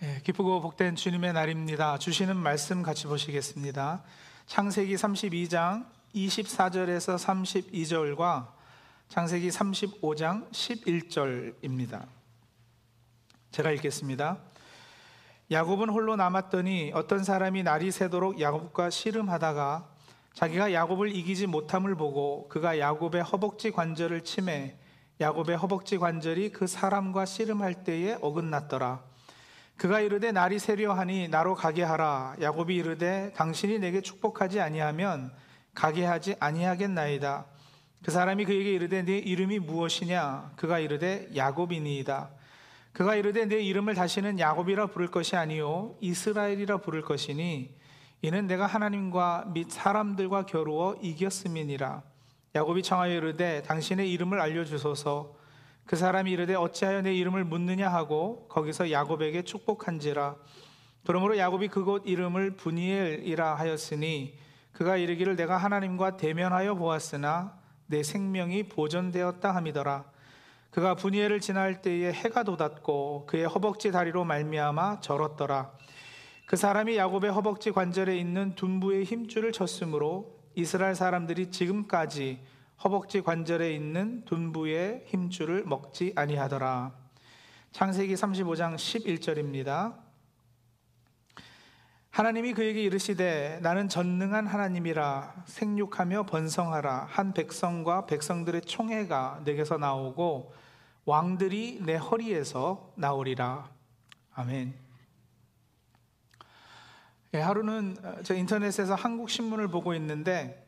예, 기쁘고 복된 주님의 날입니다. 주시는 말씀 같이 보시겠습니다. 창세기 32장 24절에서 32절과 창세기 35장 11절입니다. 제가 읽겠습니다. 야곱은 홀로 남았더니 어떤 사람이 날이 새도록 야곱과 씨름하다가 자기가 야곱을 이기지 못함을 보고 그가 야곱의 허벅지 관절을 치매 야곱의 허벅지 관절이 그 사람과 씨름할 때에 어긋났더라. 그가 이르되 날이 새려 하니 나로 가게 하라. 야곱이 이르되 당신이 내게 축복하지 아니하면 가게 하지 아니하겠나이다. 그 사람이 그에게 이르되 네 이름이 무엇이냐? 그가 이르되 야곱이니이다. 그가 이르되 내 이름을 다시는 야곱이라 부를 것이 아니요 이스라엘이라 부를 것이니 이는 내가 하나님과 및 사람들과 겨루어 이겼음이니라. 야곱이 청하여 이르되 당신의 이름을 알려 주소서 그 사람이 이르되 어찌하여 내 이름을 묻느냐 하고 거기서 야곱에게 축복한지라. 그러므로 야곱이 그곳 이름을 분이엘이라 하였으니 그가 이르기를 내가 하나님과 대면하여 보았으나 내 생명이 보존되었다 함이더라. 그가 분이엘을 지날 때에 해가 돋았고 그의 허벅지 다리로 말미암아 절었더라. 그 사람이 야곱의 허벅지 관절에 있는 둔부의 힘줄을 쳤으므로 이스라엘 사람들이 지금까지 허벅지 관절에 있는 둔부의 힘줄을 먹지 아니하더라. 창세기 35장 11절입니다. 하나님이 그에게 이르시되 나는 전능한 하나님이라 생육하며 번성하라 한 백성과 백성들의 총회가 내게서 나오고 왕들이 내 허리에서 나오리라. 아멘. 예, 하루는 어, 저 인터넷에서 한국 신문을 보고 있는데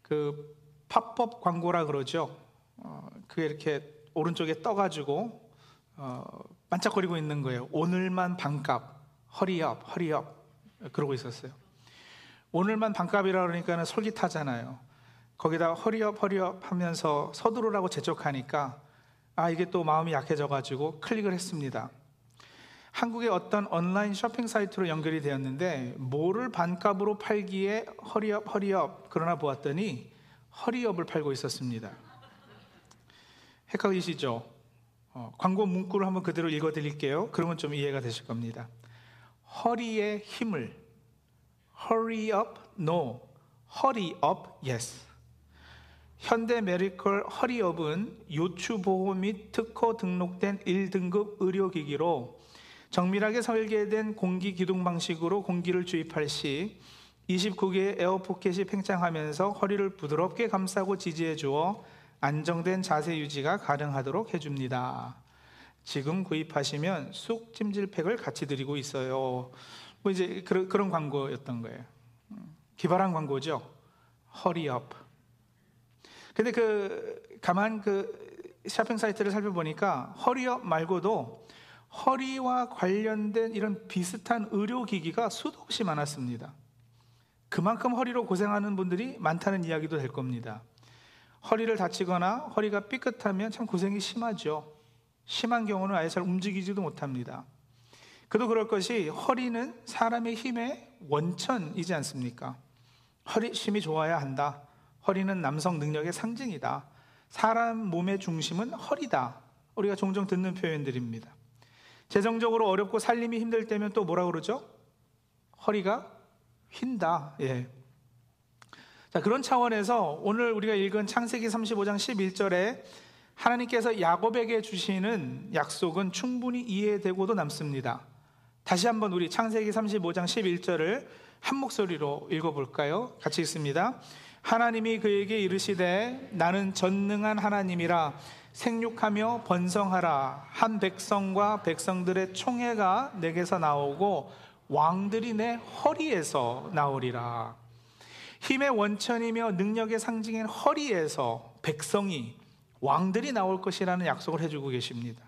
그 팝업 광고라 그러죠. 어, 그게 이렇게 오른쪽에 떠가지고 어, 반짝거리고 있는 거예요. 오늘만 반값, hurry up, hurry up 그러고 있었어요. 오늘만 반값이라 그러니까는 솔깃하잖아요. 거기다 hurry up, hurry up 하면서 서두르라고 재촉하니까 아 이게 또 마음이 약해져가지고 클릭을 했습니다. 한국의 어떤 온라인 쇼핑 사이트로 연결이 되었는데 뭐를 반값으로 팔기에 허리업 허리업 그러나 보았더니 허리업을 팔고 있었습니다. 헷갈리시죠? 어, 광고 문구를 한번 그대로 읽어 드릴게요. 그러면 좀 이해가 되실 겁니다. 허리의 힘을 hurry up, no. hurry up, yes. 현대 메디컬 허리업은 요추 보호 및 특허 등록된 1등급 의료기기로 정밀하게 설계된 공기 기둥 방식으로 공기를 주입할 시 29개의 에어포켓이 팽창하면서 허리를 부드럽게 감싸고 지지해 주어 안정된 자세 유지가 가능하도록 해줍니다. 지금 구입하시면 쑥 찜질팩을 같이 드리고 있어요. 뭐 이제 그런, 그런 광고였던 거예요. 기발한 광고죠. 허리업. 근데 그 가만 그 쇼핑 사이트를 살펴보니까 허리업 말고도 허리와 관련된 이런 비슷한 의료기기가 수도 없이 많았습니다. 그만큼 허리로 고생하는 분들이 많다는 이야기도 될 겁니다. 허리를 다치거나 허리가 삐끗하면 참 고생이 심하죠. 심한 경우는 아예 잘 움직이지도 못합니다. 그도 그럴 것이 허리는 사람의 힘의 원천이지 않습니까? 허리 힘이 좋아야 한다. 허리는 남성 능력의 상징이다. 사람 몸의 중심은 허리다. 우리가 종종 듣는 표현들입니다. 재정적으로 어렵고 살림이 힘들 때면 또 뭐라 그러죠? 허리가 휜다. 예. 자, 그런 차원에서 오늘 우리가 읽은 창세기 35장 11절에 하나님께서 야곱에게 주시는 약속은 충분히 이해되고도 남습니다. 다시 한번 우리 창세기 35장 11절을 한 목소리로 읽어볼까요? 같이 읽습니다. 하나님이 그에게 이르시되 나는 전능한 하나님이라 생육하며 번성하라 한 백성과 백성들의 총회가 내게서 나오고 왕들이 내 허리에서 나오리라 힘의 원천이며 능력의 상징인 허리에서 백성이 왕들이 나올 것이라는 약속을 해주고 계십니다.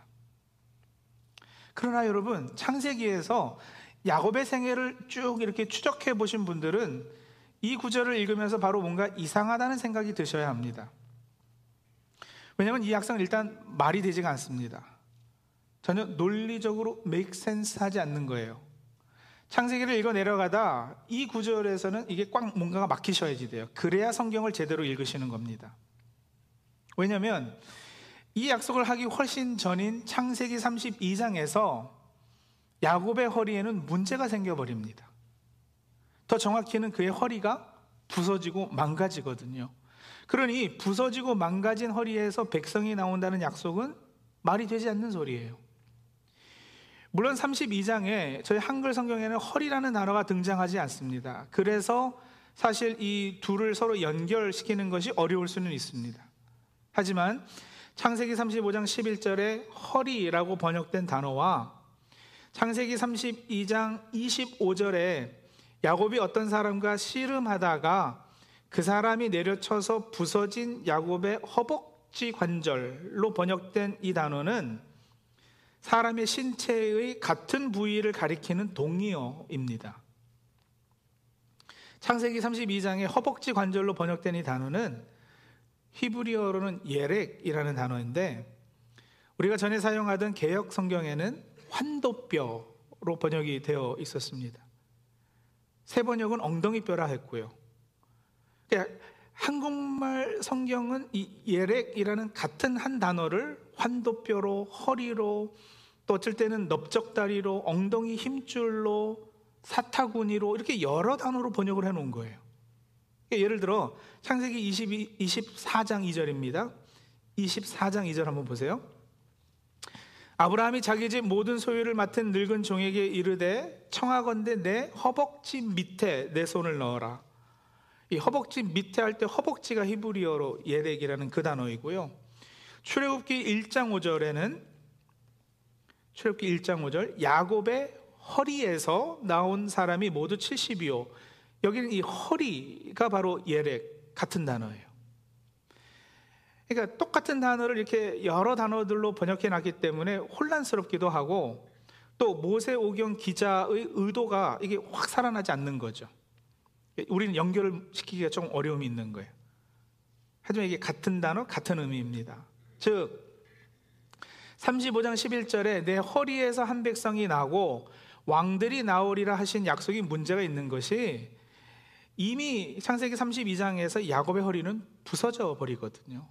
그러나 여러분 창세기에서 야곱의 생애를 쭉 이렇게 추적해 보신 분들은 이 구절을 읽으면서 바로 뭔가 이상하다는 생각이 드셔야 합니다. 왜냐하면 이 약성은 일단 말이 되지가 않습니다. 전혀 논리적으로 make sense 하지 않는 거예요. 창세기를 읽어 내려가다 이 구절에서는 이게 꽉 뭔가가 막히셔야지 돼요. 그래야 성경을 제대로 읽으시는 겁니다. 왜냐하면 이 약속을 하기 훨씬 전인 창세기 32장에서 야곱의 허리에는 문제가 생겨버립니다. 더 정확히는 그의 허리가 부서지고 망가지거든요. 그러니 부서지고 망가진 허리에서 백성이 나온다는 약속은 말이 되지 않는 소리예요. 물론 32장에 저희 한글 성경에는 허리라는 단어가 등장하지 않습니다. 그래서 사실 이 둘을 서로 연결시키는 것이 어려울 수는 있습니다. 하지만 창세기 35장 11절에 허리라고 번역된 단어와 창세기 32장 25절에 야곱이 어떤 사람과 씨름하다가 그 사람이 내려쳐서 부서진 야곱의 허벅지 관절로 번역된 이 단어는 사람의 신체의 같은 부위를 가리키는 동의어입니다. 창세기 32장의 허벅지 관절로 번역된 이 단어는 히브리어로는 예렉이라는 단어인데 우리가 전에 사용하던 개혁 성경에는 환도뼈로 번역이 되어 있었습니다. 새 번역은 엉덩이뼈라 했고요. 그러니까 한국말 성경은 이 예렉이라는 같은 한 단어를 환도뼈로 허리로 또 어쩔 때는 넓적다리로 엉덩이 힘줄로 사타구니로 이렇게 여러 단어로 번역을 해 놓은 거예요. 그러니까 예를 들어 창세기 22, 24장 2절입니다. 24장 2절 한번 보세요. 아브라함이 자기 집 모든 소유를 맡은 늙은 종에게 이르되 청하건대 내 허벅지 밑에 내 손을 넣어라. 이 허벅지 밑에 할 때 허벅지가 히브리어로 예렉이라는 그 단어이고요. 출애굽기 1장 5절에는 출애굽기 1장 5절 야곱의 허리에서 나온 사람이 모두 70이요. 여기는 이 허리가 바로 예렉 같은 단어예요. 그러니까 똑같은 단어를 이렇게 여러 단어들로 번역해 놨기 때문에 혼란스럽기도 하고 또 모세 오경 기자의 의도가 이게 확 살아나지 않는 거죠. 우리는 연결을 시키기가 좀 어려움이 있는 거예요. 하지만 이게 같은 단어, 같은 의미입니다. 즉, 35장 11절에 내 허리에서 한 백성이 나고 왕들이 나오리라 하신 약속이 문제가 있는 것이 이미 창세기 32장에서 야곱의 허리는 부서져 버리거든요.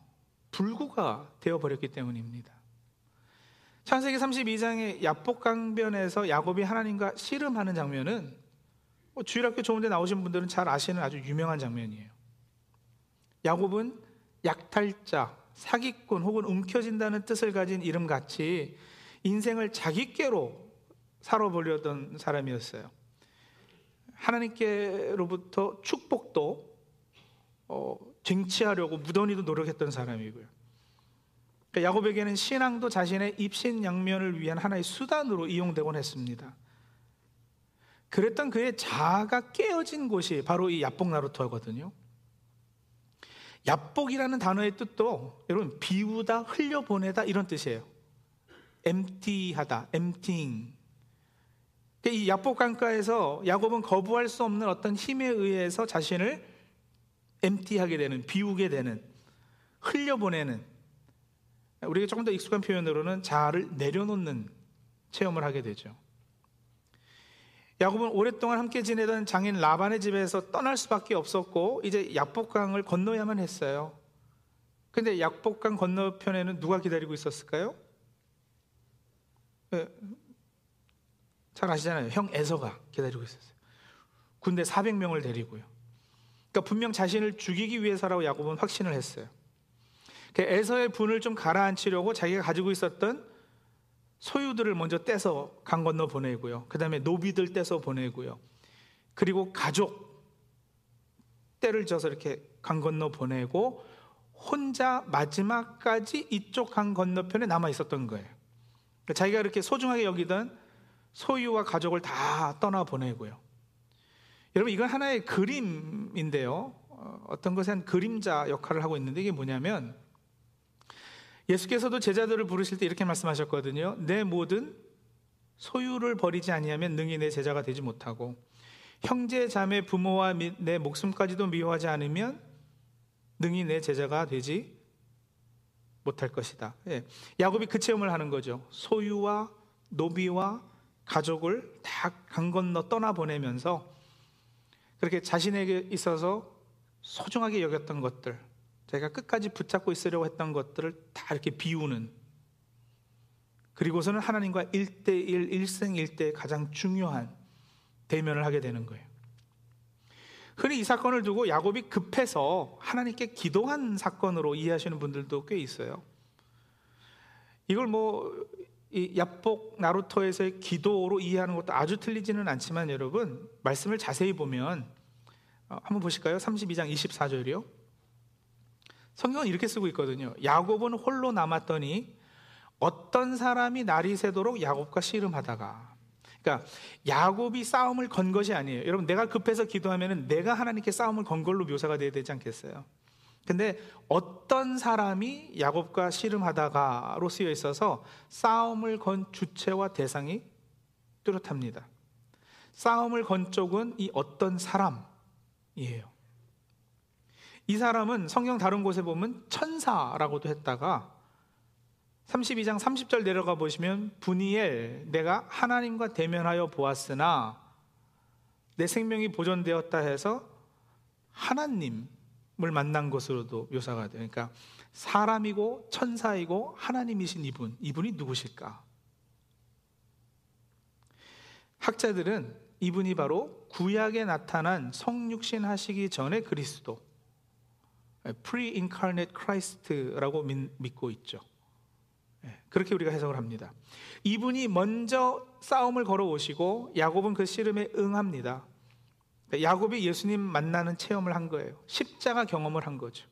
불구가 되어 버렸기 때문입니다. 창세기 32장의 야복강변에서 야곱이 하나님과 씨름하는 장면은 뭐 주일학교 좋은데 나오신 분들은 잘 아시는 아주 유명한 장면이에요. 야곱은 약탈자, 사기꾼 혹은 움켜진다는 뜻을 가진 이름 같이 인생을 자기께로 살아보려던 사람이었어요. 하나님께로부터 축복도 어, 쟁취하려고 무던히도 노력했던 사람이고요. 그러니까 야곱에게는 신앙도 자신의 입신양면을 위한 하나의 수단으로 이용되곤 했습니다. 그랬던 그의 자아가 깨어진 곳이 바로 이 야복 나루터거든요. 야복이라는 단어의 뜻도 여러분 비우다, 흘려보내다 이런 뜻이에요. empty하다, emptying. 그러니까 이 야복 강가에서 야곱은 거부할 수 없는 어떤 힘에 의해서 자신을 empty하게 되는, 비우게 되는, 흘려보내는 우리가 조금 더 익숙한 표현으로는 자아를 내려놓는 체험을 하게 되죠. 야곱은 오랫동안 함께 지내던 장인 라반의 집에서 떠날 수밖에 없었고 이제 약복강을 건너야만 했어요. 근데 약복강 건너편에는 누가 기다리고 있었을까요? 예, 잘 아시잖아요. 형 에서가 기다리고 있었어요. 군대 400명을 데리고요. 그러니까 분명 자신을 죽이기 위해서라고 야곱은 확신을 했어요. 그 에서의 분을 좀 가라앉히려고 자기가 가지고 있었던 소유들을 먼저 떼서 강 건너 보내고요. 그 다음에 노비들 떼서 보내고요. 그리고 가족 때를 져서 이렇게 강 건너 보내고 혼자 마지막까지 이쪽 강 건너편에 남아 있었던 거예요. 그러니까 자기가 이렇게 소중하게 여기던 소유와 가족을 다 떠나 보내고요. 여러분 이건 하나의 그림인데요. 어, 어떤 것은 그림자 역할을 하고 있는데 이게 뭐냐면 예수께서도 제자들을 부르실 때 이렇게 말씀하셨거든요. 내 모든 소유를 버리지 아니하면 능히 내 제자가 되지 못하고 형제 자매 부모와 내 목숨까지도 미워하지 않으면 능히 내 제자가 되지 못할 것이다. 예. 야곱이 그 체험을 하는 거죠. 소유와 노비와 가족을 다 강 건너 떠나 보내면서 그렇게 자신에게 있어서 소중하게 여겼던 것들, 자기가 끝까지 붙잡고 있으려고 했던 것들을 다 이렇게 비우는 그리고서는 하나님과 1대1, 일생일대 가장 중요한 대면을 하게 되는 거예요. 흔히 이 사건을 두고 야곱이 급해서 하나님께 기도한 사건으로 이해하시는 분들도 꽤 있어요. 이걸 뭐 야복 나루토에서의 기도로 이해하는 것도 아주 틀리지는 않지만 여러분 말씀을 자세히 보면 어, 한번 보실까요? 32장 24절이요. 성경은 이렇게 쓰고 있거든요. 야곱은 홀로 남았더니 어떤 사람이 날이 새도록 야곱과 씨름하다가 그러니까 야곱이 싸움을 건 것이 아니에요. 여러분 내가 급해서 기도하면은 내가 하나님께 싸움을 건 걸로 묘사가 돼야 되지 않겠어요? 근데 어떤 사람이 야곱과 씨름하다가로 쓰여 있어서 싸움을 건 주체와 대상이 뚜렷합니다. 싸움을 건 쪽은 이 어떤 사람이에요. 이 사람은 성경 다른 곳에 보면 천사라고도 했다가 32장 30절 내려가 보시면 분이엘 내가 하나님과 대면하여 보았으나 내 생명이 보존되었다 해서 하나님을 만난 것으로도 묘사가 돼요. 그러니까 사람이고 천사이고 하나님이신 이분, 이분이 누구실까? 학자들은 이분이 바로 구약에 나타난 성육신 하시기 전에 그리스도, pre-incarnate Christ라고 믿고 있죠. 예, 그렇게 우리가 해석을 합니다. 이분이 먼저 싸움을 걸어 오시고 야곱은 그 씨름에 응합니다. 그러니까 야곱이 예수님 만나는 체험을 한 거예요. 십자가 경험을 한 거죠.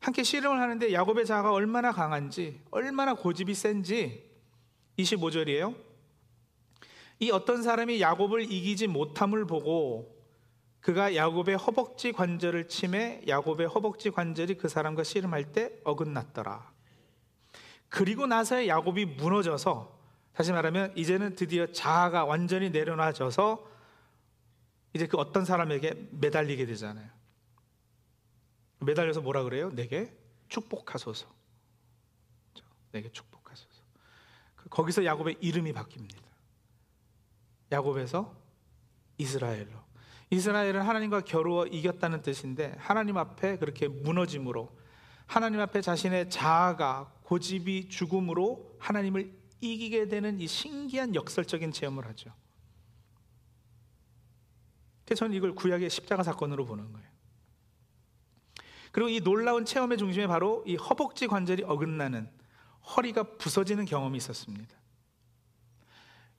함께 씨름을 하는데 야곱의 자아가 얼마나 강한지, 얼마나 고집이 센지 25절이에요. 이 어떤 사람이 야곱을 이기지 못함을 보고 그가 야곱의 허벅지 관절을 침해 야곱의 허벅지 관절이 그 사람과 씨름할 때 어긋났더라. 그리고 나서의 야곱이 무너져서 다시 말하면 이제는 드디어 자아가 완전히 내려놔져서 이제 그 어떤 사람에게 매달리게 되잖아요. 매달려서 뭐라 그래요? 내게 축복하소서. 내게 축복하소서. 그 거기서 야곱의 이름이 바뀝니다. 야곱에서 이스라엘로. 이스라엘은 하나님과 겨루어 이겼다는 뜻인데 하나님 앞에 그렇게 무너짐으로 하나님 앞에 자신의 자아가 고집이 죽음으로 하나님을 이기게 되는 이 신기한 역설적인 체험을 하죠. 그래서 저는 이걸 구약의 십자가 사건으로 보는 거예요. 그리고 이 놀라운 체험의 중심에 바로 이 허벅지 관절이 어긋나는 허리가 부서지는 경험이 있었습니다.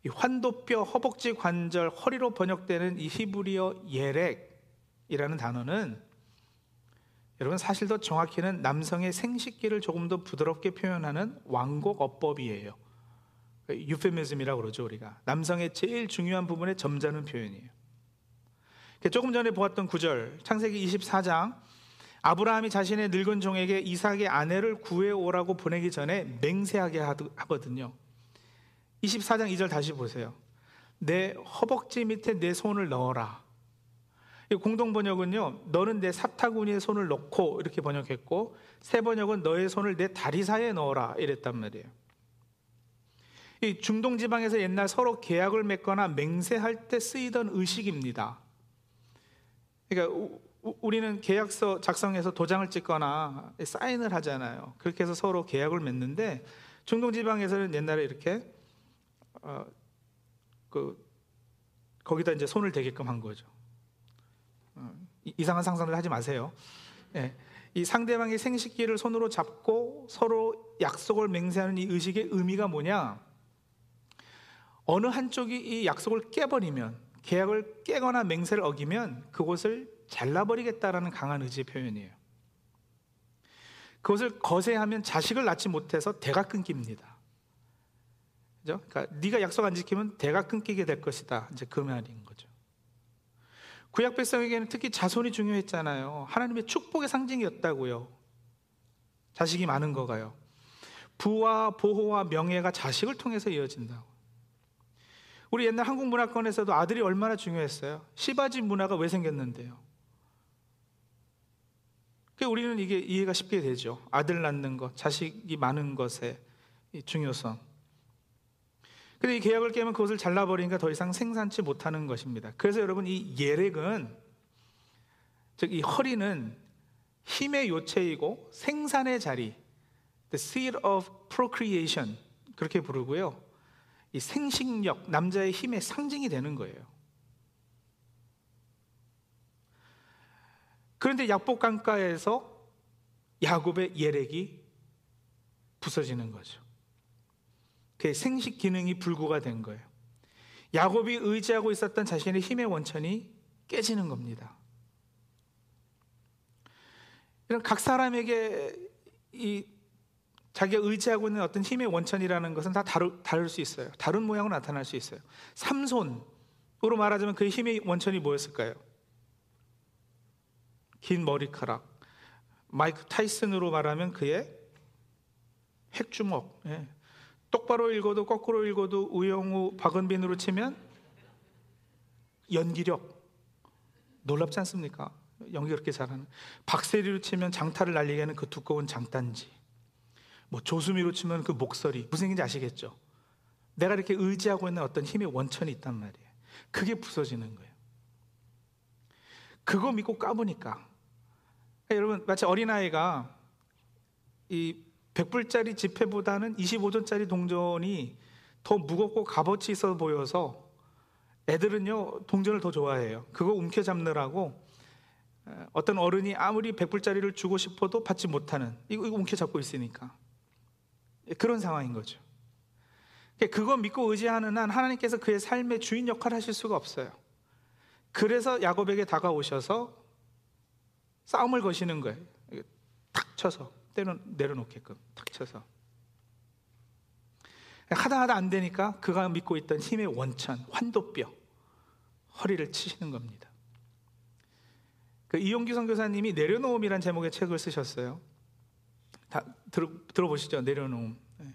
이 환도뼈, 허벅지 관절, 허리로 번역되는 이 히브리어 예렉이라는 단어는 여러분 사실 더 정확히는 남성의 생식기를 조금 더 부드럽게 표현하는 왕곡 어법이에요. 유페미즘이라고 그러죠 우리가 남성의 제일 중요한 부분에 점잖은 표현이에요. 조금 전에 보았던 구절 창세기 24장 아브라함이 자신의 늙은 종에게 이삭의 아내를 구해 오라고 보내기 전에 맹세하게 하거든요. 24장 2절 다시 보세요. 내 허벅지 밑에 내 손을 넣어라. 공동 번역은요, 너는 내 사타구니에 손을 넣고 이렇게 번역했고, 새 번역은 너의 손을 내 다리 사이에 넣어라 이랬단 말이에요. 이 중동 지방에서 옛날 서로 계약을 맺거나 맹세할 때 쓰이던 의식입니다. 그러니까 우리는 계약서 작성해서 도장을 찍거나 사인을 하잖아요. 그렇게 해서 서로 계약을 맺는데 중동 지방에서는 옛날에 이렇게 어, 그 거기다 이제 손을 대게끔 한 거죠. 어, 이상한 상상을 하지 마세요. 예, 이 상대방의 생식기를 손으로 잡고 서로 약속을 맹세하는 이 의식의 의미가 뭐냐? 어느 한쪽이 이 약속을 깨버리면 계약을 깨거나 맹세를 어기면 그곳을 잘라버리겠다라는 강한 의지의 표현이에요. 그것을 거세하면 자식을 낳지 못해서 대가 끊깁니다. 그죠? 그러니까 네가 약속 안 지키면 대가 끊기게 될 것이다. 이제 그 말인 거죠. 구약 백성에게는 특히 자손이 중요했잖아요. 하나님의 축복의 상징이었다고요. 자식이 많은 거가요. 부와 보호와 명예가 자식을 통해서 이어진다고. 우리 옛날 한국 문화권에서도 아들이 얼마나 중요했어요. 시바지 문화가 왜 생겼는데요? 우리는 이게 이해가 쉽게 되죠. 아들 낳는 것, 자식이 많은 것의 중요성. 근데 이 계약을 깨면 그것을 잘라버리니까 더 이상 생산치 못하는 것입니다. 그래서 여러분 이 예렉은 즉 이 허리는 힘의 요체이고 생산의 자리, the seed of procreation 그렇게 부르고요. 이 생식력, 남자의 힘의 상징이 되는 거예요. 그런데 약복 강가에서 야곱의 예렉이 부서지는 거죠. 그의 생식 기능이 불구가 된 거예요. 야곱이 의지하고 있었던 자신의 힘의 원천이 깨지는 겁니다. 이런 각 사람에게 이 자기가 의지하고 있는 어떤 힘의 원천이라는 것은 다 다루, 다를 수 있어요. 다른 모양으로 나타날 수 있어요. 삼손으로 말하자면 그의 힘의 원천이 뭐였을까요? 긴 머리카락. 마이크 타이슨으로 말하면 그의 핵주먹. 예. 똑바로 읽어도 거꾸로 읽어도 우영우, 박은빈으로 치면 연기력. 놀랍지 않습니까? 연기 그렇게 잘하는. 박세리로 치면 장타를 날리게 하는 그 두꺼운 장단지. 뭐 조수미로 치면 그 목소리. 무슨 얘기인지 아시겠죠? 내가 이렇게 의지하고 있는 어떤 힘의 원천이 있단 말이에요. 그게 부서지는 거예요. 그거 믿고 까보니까 여러분 마치 어린아이가 이 100불짜리 지폐보다는 25전짜리 동전이 더 무겁고 값어치 있어 보여서 애들은요 동전을 더 좋아해요. 그거 움켜잡느라고 어떤 어른이 아무리 100불짜리를 주고 싶어도 받지 못하는 이거, 이거 움켜잡고 있으니까 그런 상황인 거죠. 그거 믿고 의지하는 한 하나님께서 그의 삶의 주인 역할을 하실 수가 없어요. 그래서 야곱에게 다가오셔서 싸움을 거시는 거예요. 탁 쳐서 내려놓게끔 탁 쳐서 하다 하다 안 되니까 그가 믿고 있던 힘의 원천 환도뼈 허리를 치시는 겁니다. 그 이용규 선교사님이 내려놓음이란 제목의 책을 쓰셨어요. 다 들어, 들어보시죠. 내려놓음. 네.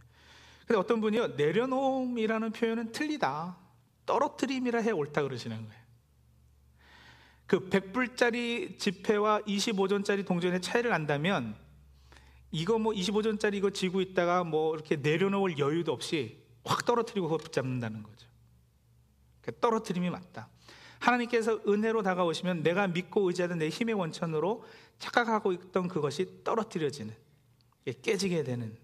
근데 어떤 분이요. 내려놓음이라는 표현은 틀리다. 떨어뜨림이라 해 옳다 그러시는 거예요. 그 100불짜리 지폐와 25전짜리 동전의 차이를 안다면 이거 뭐 25전짜리 이거 지고 있다가 뭐 이렇게 내려놓을 여유도 없이 확 떨어뜨리고 그거 붙잡는다는 거죠. 그러니까 떨어뜨림이 맞다. 하나님께서 은혜로 다가오시면 내가 믿고 의지하던 내 힘의 원천으로 착각하고 있던 그것이 떨어뜨려지는 깨지게 되는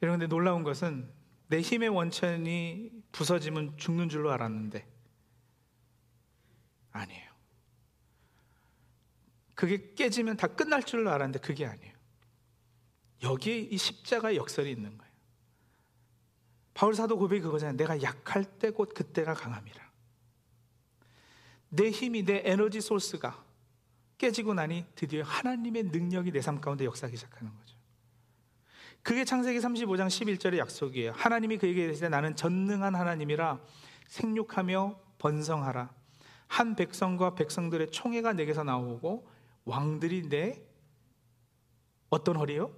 근데 놀라운 것은 내 힘의 원천이 부서지면 죽는 줄로 알았는데 아니에요. 그게 깨지면 다 끝날 줄로 알았는데 그게 아니에요. 여기에 이 십자가 역설이 있는 거예요. 바울 사도 고백이 그거잖아요. 내가 약할 때 곧 그때가 강함이라. 내 힘이 내 에너지 소스가 깨지고 나니 드디어 하나님의 능력이 내 삶 가운데 역사하기 시작하는 거죠. 그게 창세기 35장 11절의 약속이에요. 하나님이 그에게 이르시되 나는 전능한 하나님이라 생육하며 번성하라. 한 백성과 백성들의 총회가 내게서 나오고 왕들이 내 어떤 허리요?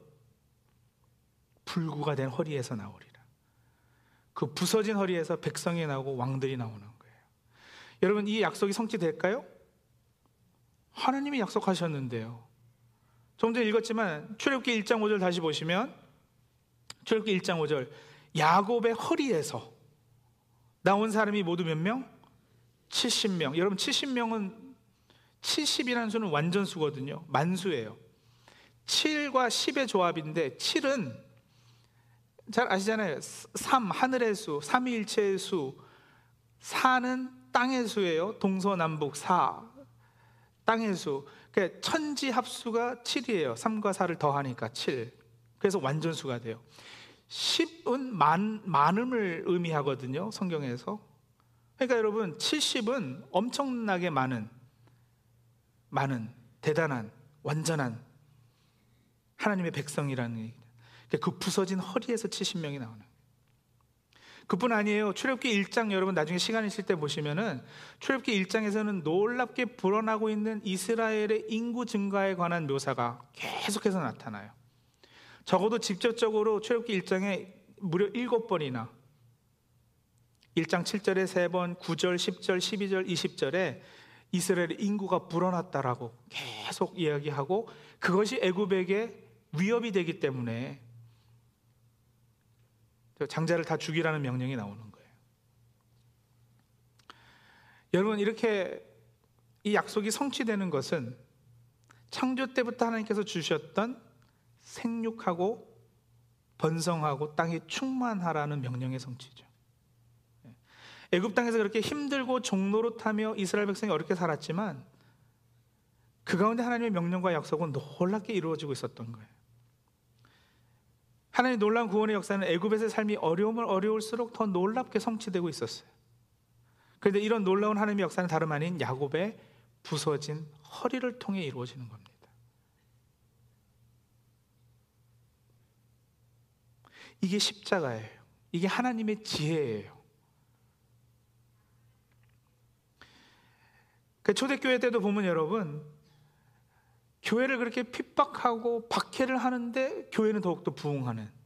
불구가 된 허리에서 나오리. 그 부서진 허리에서 백성이 나오고 왕들이 나오는 거예요. 여러분, 이 약속이 성취될까요? 하나님이 약속하셨는데요. 좀 전에 읽었지만 출애굽기 1장 5절 다시 보시면 출애굽기 1장 5절 야곱의 허리에서 나온 사람이 모두 몇 명? 70명. 여러분 70명은 70이라는 수는 완전수거든요. 만수예요. 7과 10의 조합인데 7은 잘 아시잖아요. 3, 하늘의 수, 삼위일체의 수. 4는 땅의 수예요. 동서남북 4. 땅의 수. 그러니까 천지 합수가 7이에요. 3과 4를 더하니까 7. 그래서 완전수가 돼요. 10은 만, 많음을 의미하거든요. 성경에서. 그러니까 여러분, 70은 엄청나게 많은, 많은, 대단한, 완전한 하나님의 백성이라는 얘기. 그러니까 그 부서진 허리에서 70명이 나오는 그뿐 아니에요. 출애굽기 1장 여러분 나중에 시간 있을 때 보시면은 출애굽기 1장에서는 놀랍게 불어나고 있는 이스라엘의 인구 증가에 관한 묘사가 계속해서 나타나요. 적어도 직접적으로 출애굽기 1장에 무려 7번이나 1장 7절에 3번, 9절, 10절, 12절, 20절에 이스라엘의 인구가 불어났다라고 계속 이야기하고 그것이 애굽에게 위협이 되기 때문에 장자를 다 죽이라는 명령이 나오는 거예요. 여러분 이렇게 이 약속이 성취되는 것은 창조 때부터 하나님께서 주셨던 생육하고 번성하고 땅에 충만하라는 명령의 성취죠. 예. 애굽 땅에서 그렇게 힘들고 종로로 타며 이스라엘 백성이 어렵게 살았지만 그 가운데 하나님의 명령과 약속은 놀랍게 이루어지고 있었던 거예요. 하나님의 놀라운 구원의 역사는 애굽에서의 삶이 어려움을 어려울수록 더 놀랍게 성취되고 있었어요. 그런데 이런 놀라운 하나님의 역사는 다름 아닌 야곱의 부서진 허리를 통해 이루어지는 겁니다. 이게 십자가예요. 이게 하나님의 지혜예요. 초대교회 때도 보면 여러분, 교회를 그렇게 핍박하고 박해를 하는데 교회는 더욱더 부흥하는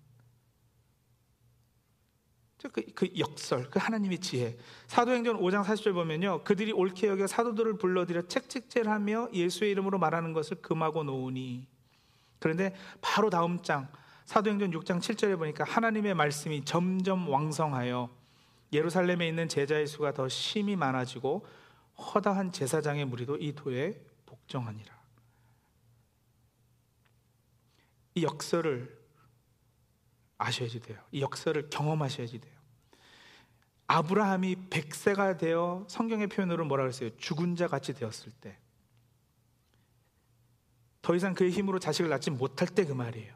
그, 그 역설, 그 하나님의 지혜. 사도행전 5장 40절 보면요. 그들이 옳게 여겨 사도들을 불러들여 책찍질하며 예수의 이름으로 말하는 것을 금하고 놓으니. 그런데 바로 다음 장 사도행전 6장 7절에 보니까 하나님의 말씀이 점점 왕성하여 예루살렘에 있는 제자의 수가 더 심히 많아지고 허다한 제사장의 무리도 이 도에 복종하니라. 이 역설을 아셔야지 돼요. 이 역설을 경험하셔야지 돼요. 아브라함이 백세가 되어 성경의 표현으로 뭐라 그랬어요? 죽은 자 같이 되었을 때. 더 이상 그의 힘으로 자식을 낳지 못할 때 그 말이에요.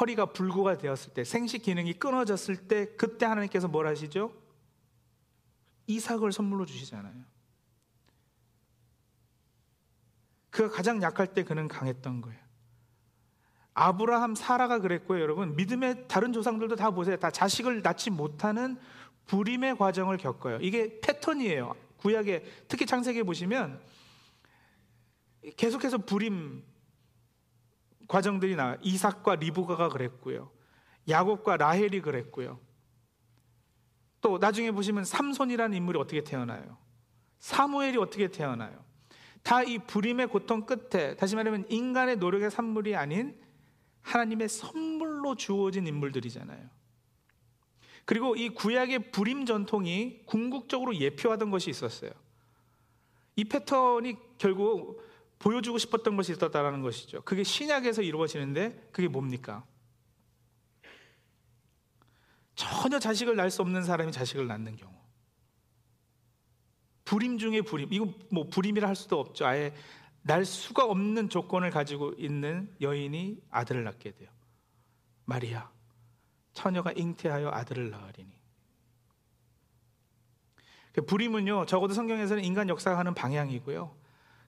허리가 불구가 되었을 때, 생식 기능이 끊어졌을 때, 그때 하나님께서 뭘 하시죠? 이삭을 선물로 주시잖아요. 그가 가장 약할 때 그는 강했던 거예요. 아브라함, 사라가 그랬고요, 여러분. 믿음의 다른 조상들도 다 보세요. 다 자식을 낳지 못하는 불임의 과정을 겪어요. 이게 패턴이에요. 구약에 특히 창세기에 보시면 계속해서 불임 과정들이 나. 이삭과 리브가가 그랬고요. 야곱과 라헬이 그랬고요. 또 나중에 보시면 삼손이라는 인물이 어떻게 태어나요? 사무엘이 어떻게 태어나요? 다 이 불임의 고통 끝에 다시 말하면 인간의 노력의 산물이 아닌 하나님의 선물로 주어진 인물들이잖아요. 그리고 이 구약의 불임 전통이 궁극적으로 예표하던 것이 있었어요. 이 패턴이 결국 보여주고 싶었던 것이 있었다는 것이죠. 그게 신약에서 이루어지는데 그게 뭡니까? 전혀 자식을 낳을 수 없는 사람이 자식을 낳는 경우. 불임 중에 불임. 이거 뭐 불임이라 할 수도 없죠. 아예 날 수가 없는 조건을 가지고 있는 여인이 아들을 낳게 돼요. 마리아. 처녀가 잉태하여 아들을 낳으리니. 그 불임은요, 적어도 성경에서는 인간 역사가 하는 방향이고요.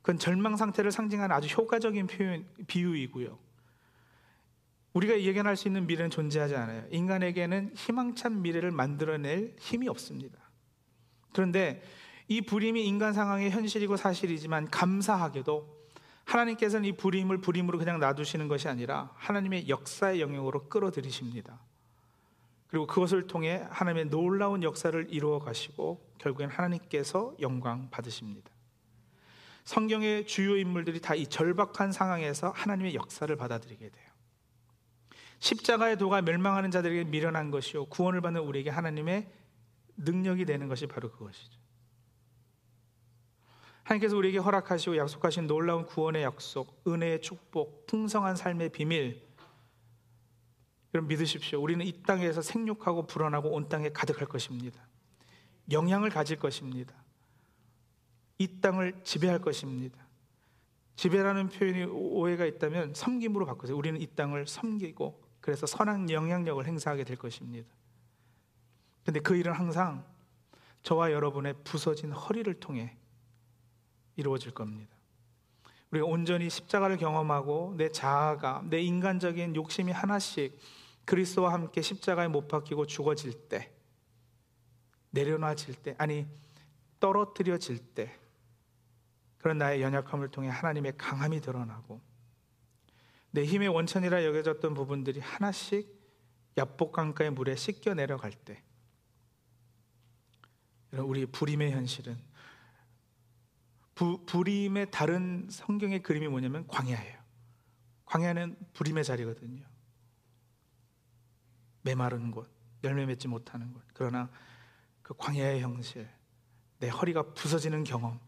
그건 절망 상태를 상징하는 아주 효과적인 표현, 비유이고요. 우리가 예견할 수 있는 미래는 존재하지 않아요. 인간에게는 희망찬 미래를 만들어낼 힘이 없습니다. 그런데 이 불임이 인간 상황의 현실이고 사실이지만 감사하게도 하나님께서는 이 불임을 불임으로 그냥 놔두시는 것이 아니라 하나님의 역사의 영역으로 끌어들이십니다. 그리고 그것을 통해 하나님의 놀라운 역사를 이루어 가시고 결국엔 하나님께서 영광 받으십니다. 성경의 주요 인물들이 다 이 절박한 상황에서 하나님의 역사를 받아들이게 돼요. 십자가의 도가 멸망하는 자들에게 미련한 것이요 구원을 받는 우리에게 하나님의 능력이 되는 것이 바로 그것이죠. 하나님께서 우리에게 허락하시고 약속하신 놀라운 구원의 약속, 은혜의 축복, 풍성한 삶의 비밀. 여러분 믿으십시오. 우리는 이 땅에서 생육하고 불어나고 온 땅에 가득할 것입니다. 영향을 가질 것입니다. 이 땅을 지배할 것입니다. 지배라는 표현이 오해가 있다면 섬김으로 바꾸세요. 우리는 이 땅을 섬기고 그래서 선한 영향력을 행사하게 될 것입니다. 근데 그 일은 항상 저와 여러분의 부서진 허리를 통해 이루어질 겁니다. 우리가 온전히 십자가를 경험하고 내 자아가 내 인간적인 욕심이 하나씩 그리스도와 함께 십자가에 못 박히고 죽어질 때 내려놔질 때 아니 떨어뜨려질 때 그런 나의 연약함을 통해 하나님의 강함이 드러나고 내 힘의 원천이라 여겨졌던 부분들이 하나씩 야복강가의 물에 씻겨 내려갈 때 우리 불임의 현실은 부, 불임의 다른 성경의 그림이 뭐냐면 광야예요. 광야는 불임의 자리거든요. 메마른 곳, 열매 맺지 못하는 곳. 그러나 그 광야의 형실, 내 허리가 부서지는 경험,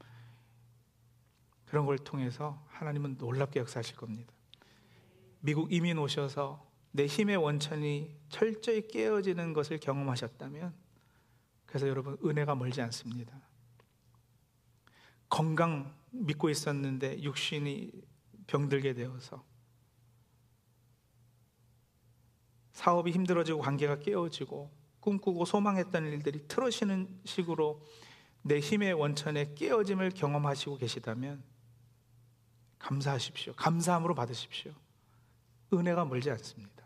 그런 걸 통해서 하나님은 놀랍게 역사하실 겁니다. 미국 이민 오셔서 내 힘의 원천이 철저히 깨어지는 것을 경험하셨다면 그래서 여러분 은혜가 멀지 않습니다. 건강 믿고 있었는데 육신이 병들게 되어서 사업이 힘들어지고 관계가 깨어지고 꿈꾸고 소망했던 일들이 틀어지는 식으로 내 힘의 원천에 깨어짐을 경험하시고 계시다면 감사하십시오. 감사함으로 받으십시오. 은혜가 멀지 않습니다.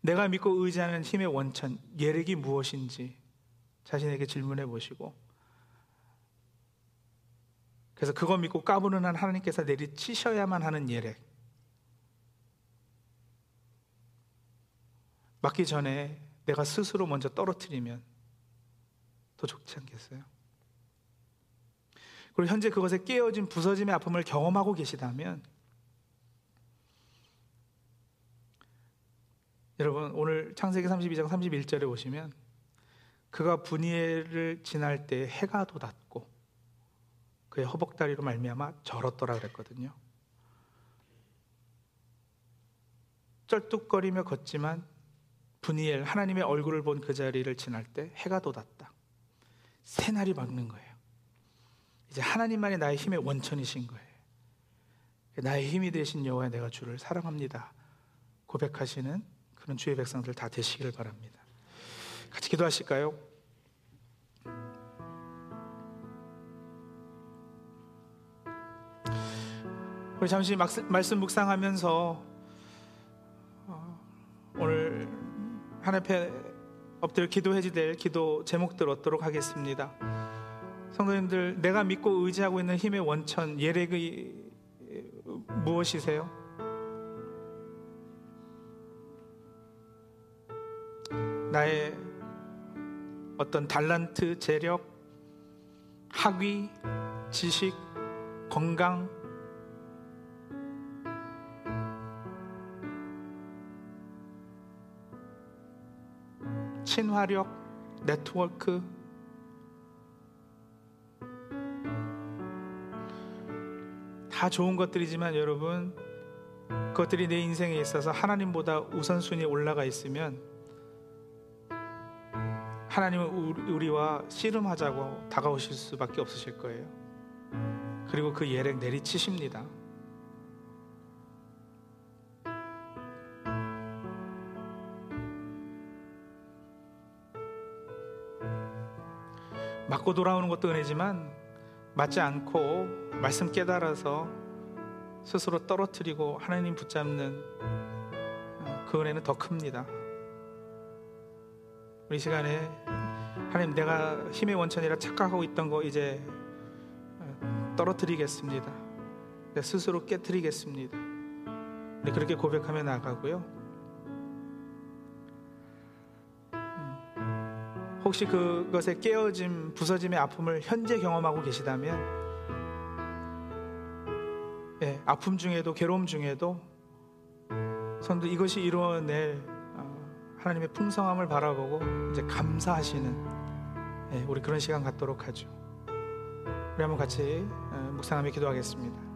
내가 믿고 의지하는 힘의 원천, 예력이 무엇인지 자신에게 질문해 보시고 그래서 그거 믿고 까부는 한 하나님께서 내리치셔야만 하는 예력 맞기 전에 내가 스스로 먼저 떨어뜨리면 더 좋지 않겠어요? 그리고 현재 그것에 깨어진 부서짐의 아픔을 경험하고 계시다면 여러분 오늘 창세기 32장 31절에 보시면 그가 분이엘을 지날 때 해가 돋았고 그의 허벅다리로 말미암아 절었더라 그랬거든요. 쩔뚝거리며 걷지만 분이엘 하나님의 얼굴을 본 그 자리를 지날 때 해가 돋았다. 새날이 밝는 거예요. 이제 하나님만이 나의 힘의 원천이신 거예요. 나의 힘이 되신 여호와 내가 주를 사랑합니다. 고백하시는 그런 주의 백성들 다 되시기를 바랍니다. 같이 기도하실까요? 우리 잠시 말씀 묵상하면서 어, 오늘 하나님 엎드려 기도해지 될 기도 제목들 얻도록 하겠습니다. 성도님들 내가 믿고 의지하고 있는 힘의 원천 예렉의 무엇이세요? 나의 어떤 달란트, 재력, 학위, 지식, 건강, 친화력, 네트워크, 다 좋은 것들이지만 여러분, 그것들이 내 인생에 있어서 하나님보다 우선순위에 올라가 있으면 하나님은 우리와 씨름하자고 다가오실 수밖에 없으실 거예요. 그리고 그 예렉 내리치십니다. 맞고 돌아오는 것도 은혜지만 맞지 않고 말씀 깨달아서 스스로 떨어뜨리고 하나님 붙잡는 그 은혜는 더 큽니다. 우리 시간에 하나님 내가 힘의 원천이라 착각하고 있던 거 이제 어, 떨어뜨리겠습니다. 스스로 깨뜨리겠습니다. 네, 그렇게 고백하며 나가고요. 혹시 그것에 깨어짐, 부서짐의 아픔을 현재 경험하고 계시다면, 예, 아픔 중에도 괴로움 중에도 선도 이것이 이루어낼 하나님의 풍성함을 바라보고 이제 감사하시는 예, 우리 그런 시간 갖도록 하죠. 우리 한번 같이 어, 묵상하며 기도하겠습니다.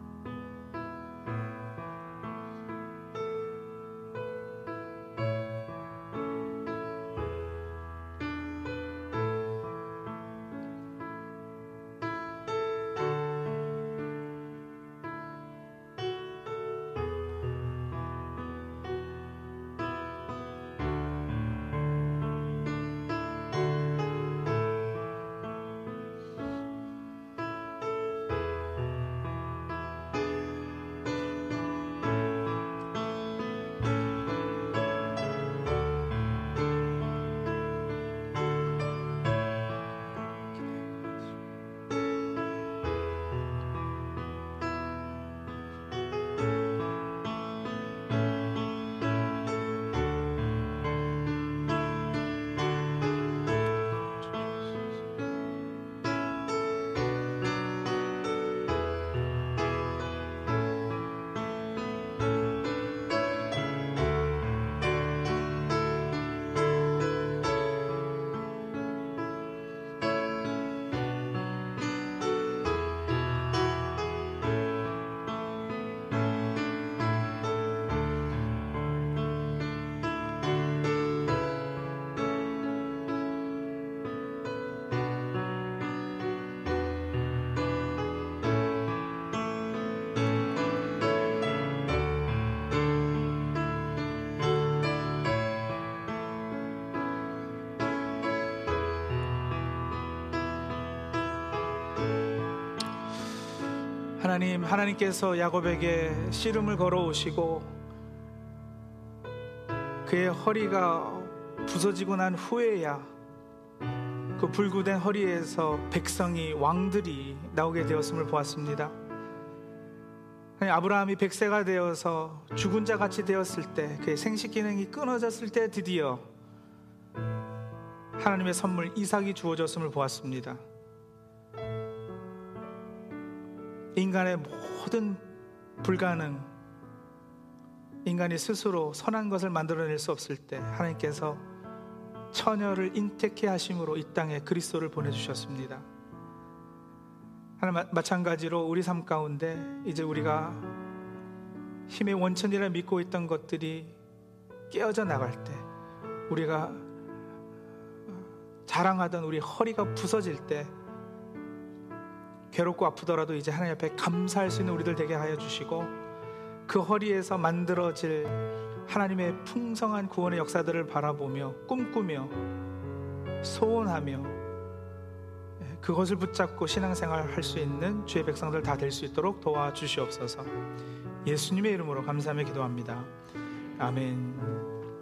하나님, 하나님께서 야곱에게 씨름을 걸어오시고 그의 허리가 부서지고 난 후에야 그 불구된 허리에서 백성이 왕들이 나오게 되었음을 보았습니다. 아브라함이 백세가 되어서 죽은 자 같이 되었을 때 그의 생식 기능이 끊어졌을 때 드디어 하나님의 선물 이삭이 주어졌음을 보았습니다. 인간의 모든 불가능, 인간이 스스로 선한 것을 만들어낼 수 없을 때 하나님께서 처녀를 인택해 하심으로 이 땅에 그리스도를 보내주셨습니다. 하나 마찬가지로 우리 삶 가운데 이제 우리가 힘의 원천이라 믿고 있던 것들이 깨어져 나갈 때 우리가 자랑하던 우리 허리가 부서질 때 괴롭고 아프더라도 이제 하나님 앞에 감사할 수 있는 우리들 되게 하여 주시고 그 허리에서 만들어질 하나님의 풍성한 구원의 역사들을 바라보며 꿈꾸며 소원하며 예, 그것을 붙잡고 신앙생활 할 수 있는 주의 백성들 다 될 수 있도록 도와주시옵소서 예수님의 이름으로 감사하며 기도합니다. 아멘.